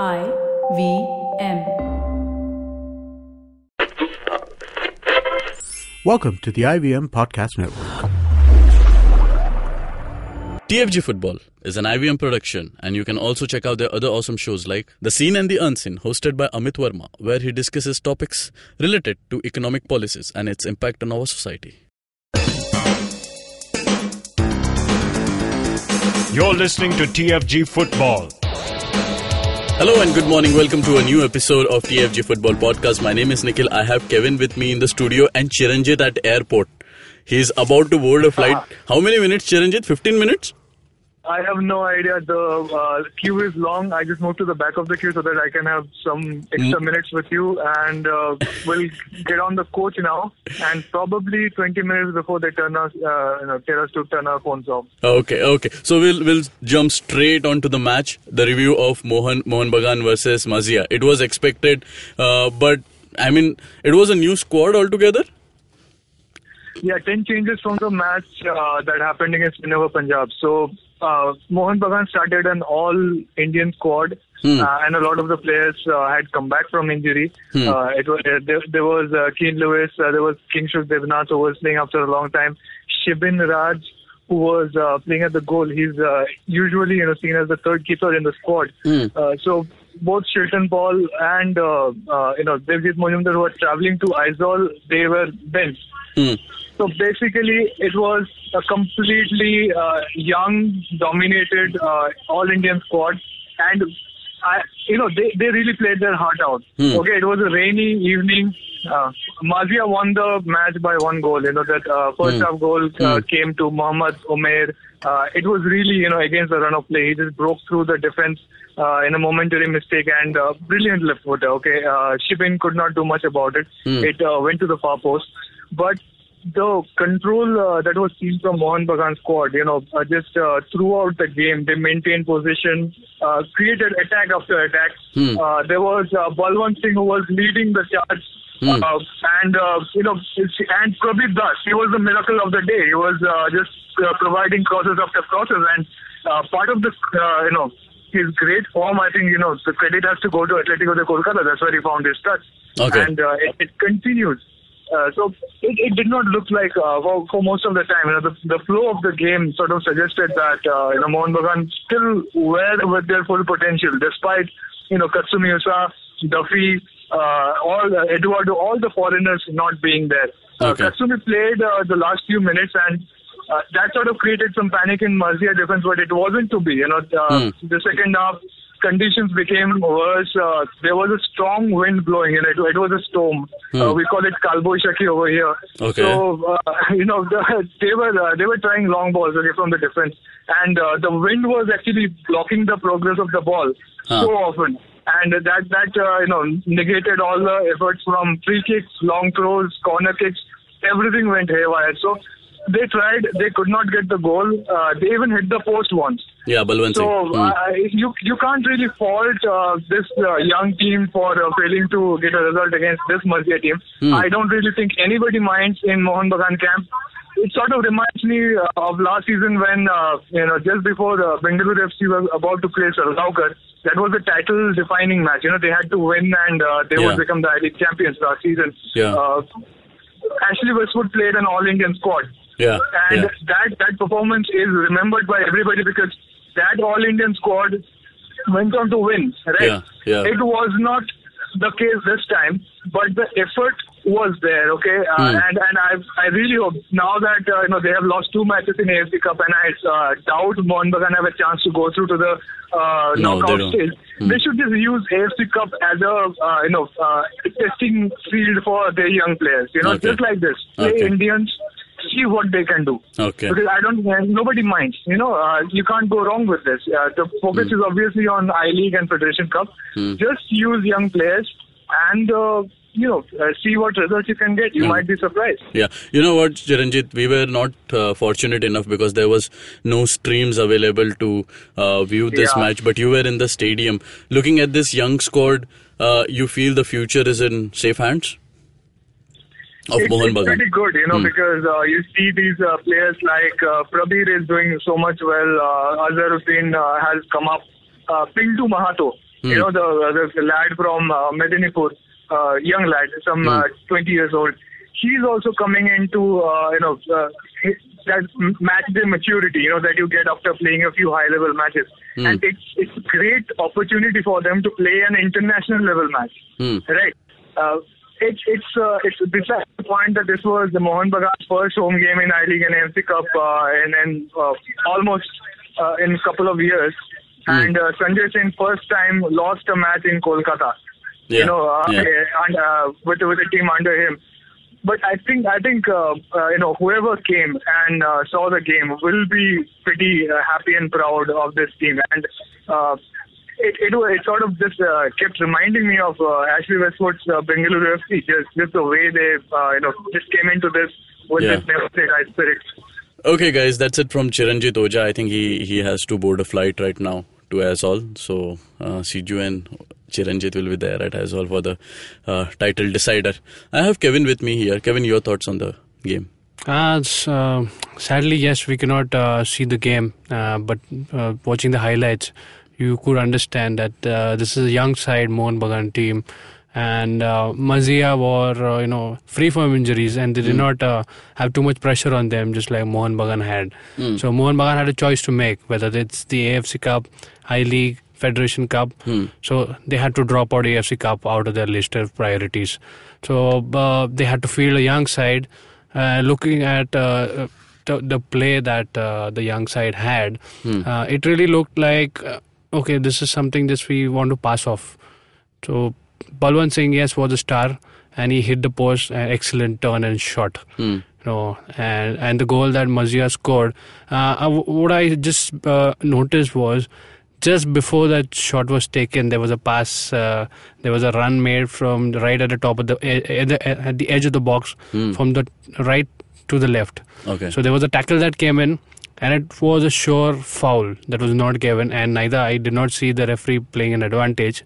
I V M. Welcome to the IVM Podcast Network. TFG Football is an IVM production, and you can also check out their other awesome shows like The Seen and the Unseen, hosted by Amit Varma, where he discusses topics related to economic policies and its impact on our society. You're listening to TFG Football. Hello and good morning. Welcome to a new episode of TFG Football Podcast. My name is Nikhil. I have Kevin with me in the studio and Chiranjit at airport. He's about to board a flight. Uh-huh. How many minutes, Chiranjit? 15 minutes? I have no idea. The uh, queue is long. I just moved to the back of the queue so that I can have some extra minutes with you, and uh, we'll get on the coach now. And probably 20 minutes before they turn us, uh, you know, tell us to turn our phones off. Okay, okay. So we'll we'll jump straight onto the match. The review of Mohan Mohan Bagan versus Maziya. It was expected, uh, but I mean, it was a new squad altogether. Yeah, 10 changes from the match uh, that happened against Minerva Punjab. So uh, Mohan Bagan started an all-Indian squad, uh, and a lot of the players uh, had come back from injury. Uh, it was uh, there, there was uh, Keen Lewis, uh, there was Kingshuk Debnath who was playing after a long time, Shibin Raj who was uh, playing at the goal. He's uh, usually you know seen as the third keeper in the squad. Uh, so both Shilton Paul and uh, uh, you know Devjit Mojumdar who were traveling to Aizawl, they were benched. Hmm. So basically, it was a completely uh, young, dominated uh, all-Indian squad, and I, you know, they, they really played their heart out. Okay, it was a rainy evening. Uh, Maziya won the match by one goal. You know that uh, first half goal uh, came to Mohammad Omer. Uh, it was really you know against the run of play. He just broke through the defense uh, in a momentary mistake and uh, brilliant left footer. Okay, uh, Shibin could not do much about it. It uh, went to the far post, but the control uh, that was seen from Mohan Bagan squad, you know, uh, just uh, throughout the game, they maintained position, uh, created attack after attack. Uh, there was uh, Balwant Singh who was leading the charge. Uh, and uh, you know, and Prabir Das, he was the miracle of the day. He was uh, just uh, providing crosses after crosses, and uh, part of the uh, you know his great form. I think you know the credit has to go to Atletico de Kolkata. That's where he found his touch, Okay. and uh, it, it continues. Uh, so it, it did not look like uh, for, for most of the time. You know, the, the flow of the game sort of suggested that uh, you know Mohan Bagan still were with their full potential, despite you know Katsumi Yusa, Duffy, uh, all uh, Eduardo, all the foreigners not being there. Uh, Katsumi played uh, the last few minutes and. Uh, that sort of created some panic in Maziya defense, but it wasn't to be. You know, uh, the second half conditions became worse. Uh, there was a strong wind blowing, and it, it was a storm. Uh, we call it Kalboishaki over here. Okay. So uh, you know the, they were uh, they were trying long balls away from the defense, and uh, the wind was actually blocking the progress of the ball Huh. so often. And that that uh, you know negated all the efforts from free kicks, long throws, corner kicks. Everything went haywire. So they tried, they could not get the goal. Uh, they even hit the post once. Yeah, Balwant Singh. So Hmm. uh, you you can't really fault uh, this uh, young team for uh, failing to get a result against this Maziya team. Hmm. I don't really think anybody minds in Mohan Bagan camp. It sort of reminds me uh, of last season when uh, you know just before uh, Bengaluru FC was about to play Salgaocar. That was a title-defining match. You know they had to win and uh, they Yeah. would become the league champions last season. Yeah. Uh, Ashley Westwood played an All-Indian squad. Yeah, And yeah. that that performance is remembered by everybody because that All Indian squad went on to win. Right? Yeah, yeah. It was not the case this time, but the effort was there. Okay, uh, Hmm. and and I I really hope now that uh, you know they have lost two matches in AFC Cup, and I uh, doubt Mohun Bagan have a chance to go through to the uh, No, they knockout don't. stage. Hmm. They should just use AFC Cup as a uh, you know uh, testing field for their young players. You know, Okay. just like this, play Okay. Indians, see what they can do. Okay. Because I don't, uh, nobody minds. You know, uh, you can't go wrong with this. Uh, the focus Hmm. is obviously on I League and Federation Cup. Just use young players and uh, you know uh, see what results you can get. You might be surprised. Yeah, you know what, Chiranjit, we were not uh, fortunate enough because there was no streams available to uh, view this Yeah. match. But you were in the stadium, looking at this young squad. Uh, you feel the future is in safe hands of Mohan it's Bagan. pretty good, you know, Hmm. because uh, you see these uh, players like uh, Prabir is doing so much well. Uh, Azharuddin uh, has come up. Uh, Pintu Mahato, You know, the, the lad from uh, Medinipur, uh, young lad, some uh, 20 years old. He's also coming into, uh, you know, uh, that match day maturity, you know, that you get after playing a few high level matches. And it's, it's a great opportunity for them to play an international level match. Hmm. Right. Uh, it's it's uh, it's besides the point that this was the Mohan Bagan's first home game in I League and AFC Cup uh, in, in uh, almost uh, in a couple of years, and uh, Sanjoy Sen first time lost a match in Kolkata. Yeah. You know, uh, Yeah. and uh, with with a team under him. But I think I think uh, uh, you know whoever came and uh, saw the game will be pretty uh, happy and proud of this team and. Uh, it, it, wa- it sort of just uh, kept reminding me of uh, Ashley Westwood's uh, Bengaluru FC, just, just the way they, uh, you know, just came into this with Yeah. this never say die spirit. Okay, guys, that's it from Chiranjit Oja. I think he, he has to board a flight right now to Aizawl. So, uh, Siju and Chiranjit will be there at Aizawl for the uh, title decider. I have Kevin with me here. Kevin, your thoughts on the game? Uh, uh, sadly, yes, we cannot uh, see the game, uh, but uh, watching the highlights, you could understand that uh, this is a young side, Mohan Bagan team, and uh, Maziya were, uh, you know, free from injuries, and they did not uh, have too much pressure on them, just like Mohan Bagan had. So Mohan Bagan had a choice to make, whether it's the AFC Cup, I League, Federation Cup. So they had to drop out AFC Cup out of their list of priorities. So uh, they had to field a young side. Uh, looking at uh, the, the play that uh, the young side had, uh, it really looked like okay, this is something that we want to pass off. So Balwant Singh, yes, was a star, and he hit the post, an excellent turn and shot. You know, and and the goal that Maziya scored. Uh, what I just uh, noticed was just before that shot was taken, there was a pass. Uh, there was a run made from right at the top of the at the, at the edge of the box, from the right to the left. Okay. So there was a tackle that came in, and it was a sure foul that was not given, and neither I did not see the referee playing an advantage,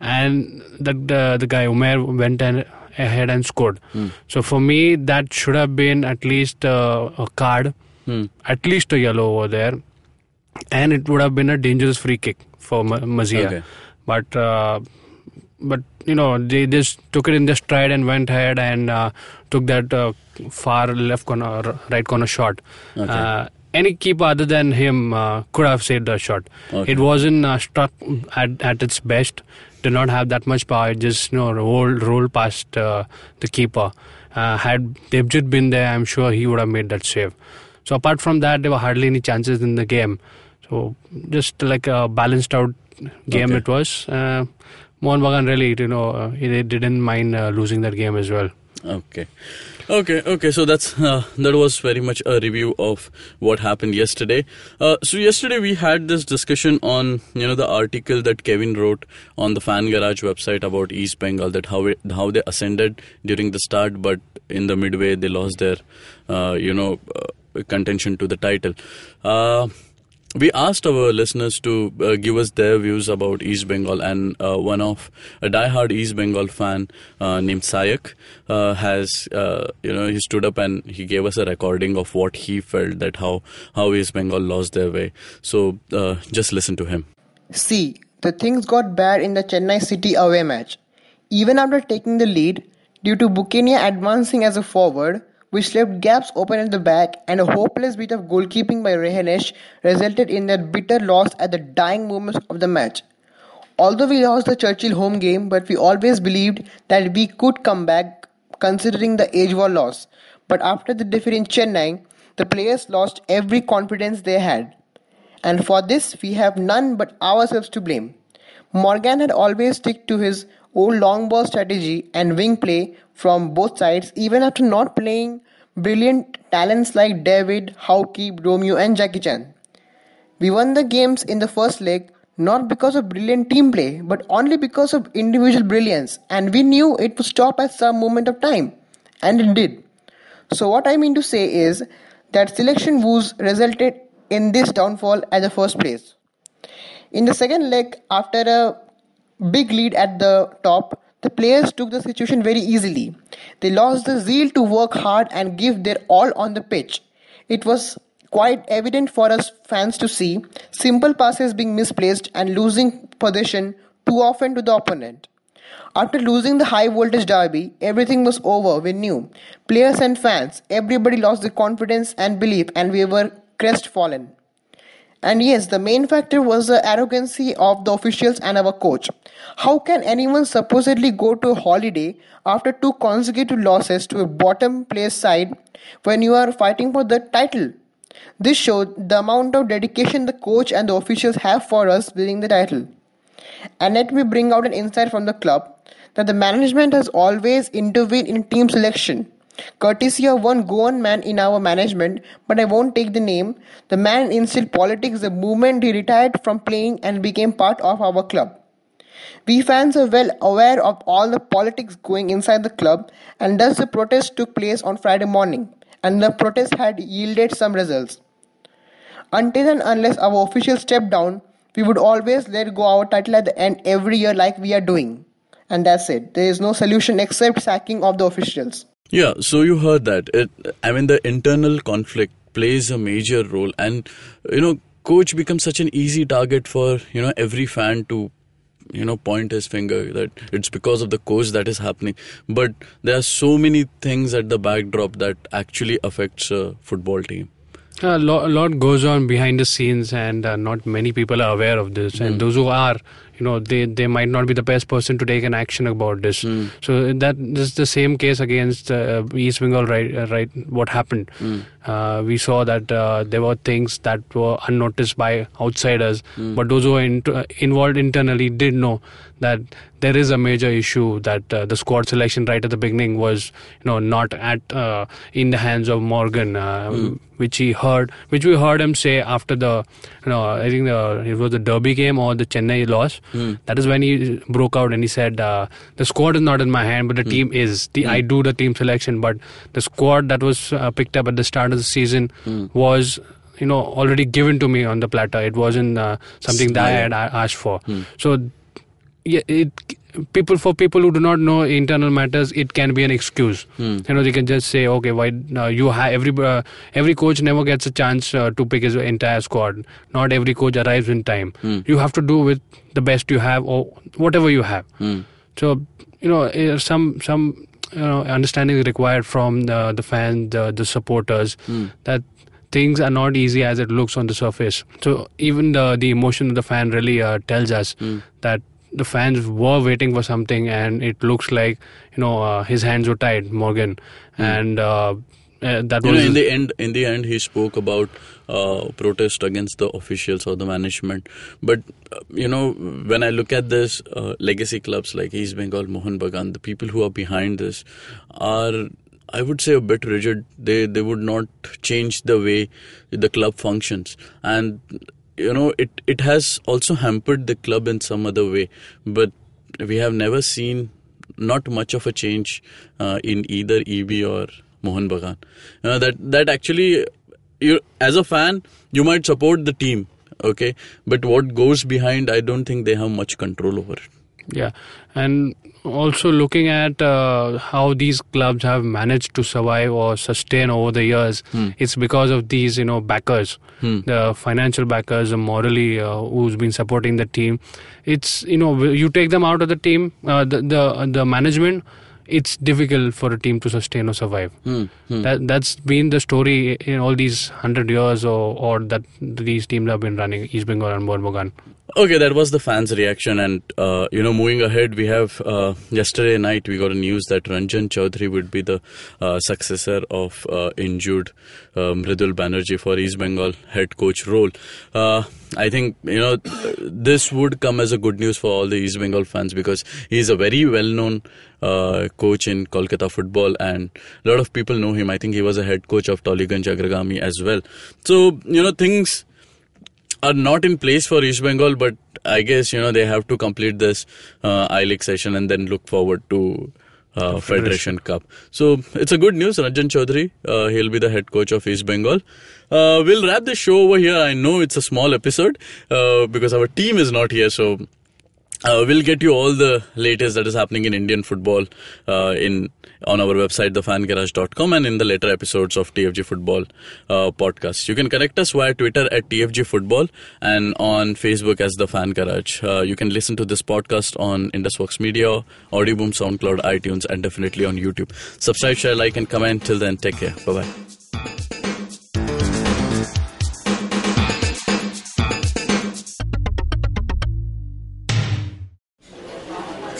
and that the, the guy Umer went and ahead and scored. So for me, that should have been at least uh, a card, at least a yellow over there, and it would have been a dangerous free kick for Ma- Maziya. Okay. But uh, but you know they just took it in their stride and went ahead and uh, took that uh, far left corner, right corner shot. Uh, any keeper other than him uh, could have saved the shot. Okay. It wasn't uh, struck at, at its best. Did not have that much power. It just you know rolled rolled past uh, the keeper. Uh, had Devjit been there, I'm sure he would have made that save. So apart from that, there were hardly any chances in the game. So just like a balanced out game Okay. it was. Uh, Mohan Bagan really, you know, uh, he didn't mind uh, losing that game as well. Okay. Okay, okay. So that's uh, that was very much a review of what happened yesterday. Uh, so yesterday we had this discussion on you know the article that Kevin wrote on the Fan Garage website about East Bengal that how it, how they ascended during the start, but in the midway they lost their uh, you know uh, contention to the title. We asked our listeners to uh, give us their views about East Bengal, and uh, one of a diehard East Bengal fan uh, named Sayak uh, has, uh, you know, he stood up and he gave us a recording of what he felt that how how East Bengal lost their way. So uh, just listen to him. See, the things got bad in the Chennai City away match. Even after taking the lead, due to Buchanan advancing as a forward, which left gaps open at the back and a hopeless bit of goalkeeping by Rehanesh resulted in their bitter loss at the dying moments of the match. Although we lost the Churchill home game, but we always believed that we could come back considering the Aizawl loss. But after the defeat in Chennai, the players lost every confidence they had. And for this, we have none but ourselves to blame. Morgan had always stick to his old long ball strategy and wing play from both sides, even after not playing brilliant talents like David, Hauki, Romeo, and Jackichand. We won the games in the first leg not because of brilliant team play, but only because of individual brilliance, and we knew it would stop at some moment of time, and it did. So, what I mean to say is that selection woes resulted in this downfall at the first place. In the second leg, after a big lead at the top, the players took the situation very easily. They lost the zeal to work hard and give their all on the pitch. It was quite evident for us fans to see simple passes being misplaced and losing possession too often to the opponent. After losing the high voltage derby, everything was over. We knew. Players and fans, everybody lost the confidence and belief, and we were crestfallen. And yes, the main factor was the arrogancy of the officials and our coach. How can anyone supposedly go to a holiday after two consecutive losses to a bottom place side when you are fighting for the title? This showed the amount of dedication the coach and the officials have for us winning the title. And let me bring out an insight from the club that the management has always intervened in team selection. Courtesy of one Goan man in our management, but I won't take the name, the man instilled politics the moment he retired from playing and became part of our club. We fans are well aware of all the politics going inside the club, and thus the protest took place on Friday morning, and the protest had yielded some results. Until and unless our officials step down, we would always let go our title at the end every year like we are doing. And that's it. There is no solution except sacking of the officials. Yeah, so you heard that. It, I mean, the internal conflict plays a major role, and you know, coach becomes such an easy target for you know every fan to you know point his finger that it's because of the coach that is happening but there are so many things at the backdrop that actually affects a football team A lot, a lot goes on behind the scenes, and uh, not many people are aware of this. And those who are, you know, they, they might not be the best person to take an action about this. So that this is the same case against uh, East Bengal. Right, uh, right. What happened? Uh, we saw that uh, there were things that were unnoticed by outsiders, but those who were in, involved internally did know that there is a major issue that uh, the squad selection right at the beginning was, you know, not at uh, in the hands of Morgan, uh, which he heard, which we heard him say after the, you know, I think the, it was the Derby game or the Chennai loss. That is when he broke out and he said, uh, "The squad is not in my hand, but the team is. The, I do the team selection, but the squad that was uh, picked up at the start of the season was." You know, already given to me on the platter. It wasn't uh, something that I had asked for. So yeah, it people for people who do not know internal matters, it can be an excuse. You know, they can just say, okay, why uh, you have every uh, every coach never gets a chance uh, to pick his entire squad. Not every coach arrives in time. You have to do with the best you have or whatever you have. So you know, uh, some some you know understanding is required from the the fans, the the supporters that things are not easy as it looks on the surface. So even the the emotion of the fan really uh, tells us that the fans were waiting for something, and it looks like you know uh, his hands were tied, Morgan, and uh, uh, that you was know in the end in the end he spoke about uh, protest against the officials or the management. But uh, you know when i look at this uh, legacy clubs like east bengal mohan bagan the people who are behind this are i would say a bit rigid. They they would not change the way the club functions. And you know it it has also hampered the club in some other way but we have never seen not much of a change uh, in either EB or Mohan Bagan. Know, that that actually, you as a fan, you might support the team, okay, but what goes behind, I don't think they have much control over it. Yeah, and also looking at uh, how these clubs have managed to survive or sustain over the years, it's because of these, you know, backers, the financial backers, the morally uh, who's been supporting the team. It's you know, you take them out of the team, uh, the the the management. It's difficult for a team to sustain or survive. That that's been the story in all these hundred years or or that these teams have been running. East Bengal and Mohan Bagan. Okay, that was the fans' reaction, and uh, you know, moving ahead, we have uh, yesterday night we got a news that Ranjan Chaudhary would be the uh, successor of uh, injured Mridul Banerjee for East Bengal head coach role. Uh, I think you know this would come as a good news for all the East Bengal fans because he is a very well-known uh, coach in Kolkata football, and a lot of people know him. I think he was a head coach of Tollygunge Agragami as well. So you know things are not in place for East Bengal, but I guess you know they have to complete this uh, I League session and then look forward to uh, Federation Cup. So it's a good news. Ranjan Chaudhary, uh, he'll be the head coach of East Bengal. Uh, we'll wrap this show over here. I know it's a small episode uh, because our team is not here, so Uh, we'll get you all the latest that is happening in Indian football uh, in on our website thefangarage.com and in the later episodes of TFG Football uh, podcast. You can connect us via Twitter at TFG Football and on Facebook as the Fan Garage. Uh, you can listen to this podcast on Indus Vox Media, Audioboom, SoundCloud, iTunes, and definitely on YouTube. Subscribe, share, like, and comment. Till then, take care. Bye bye.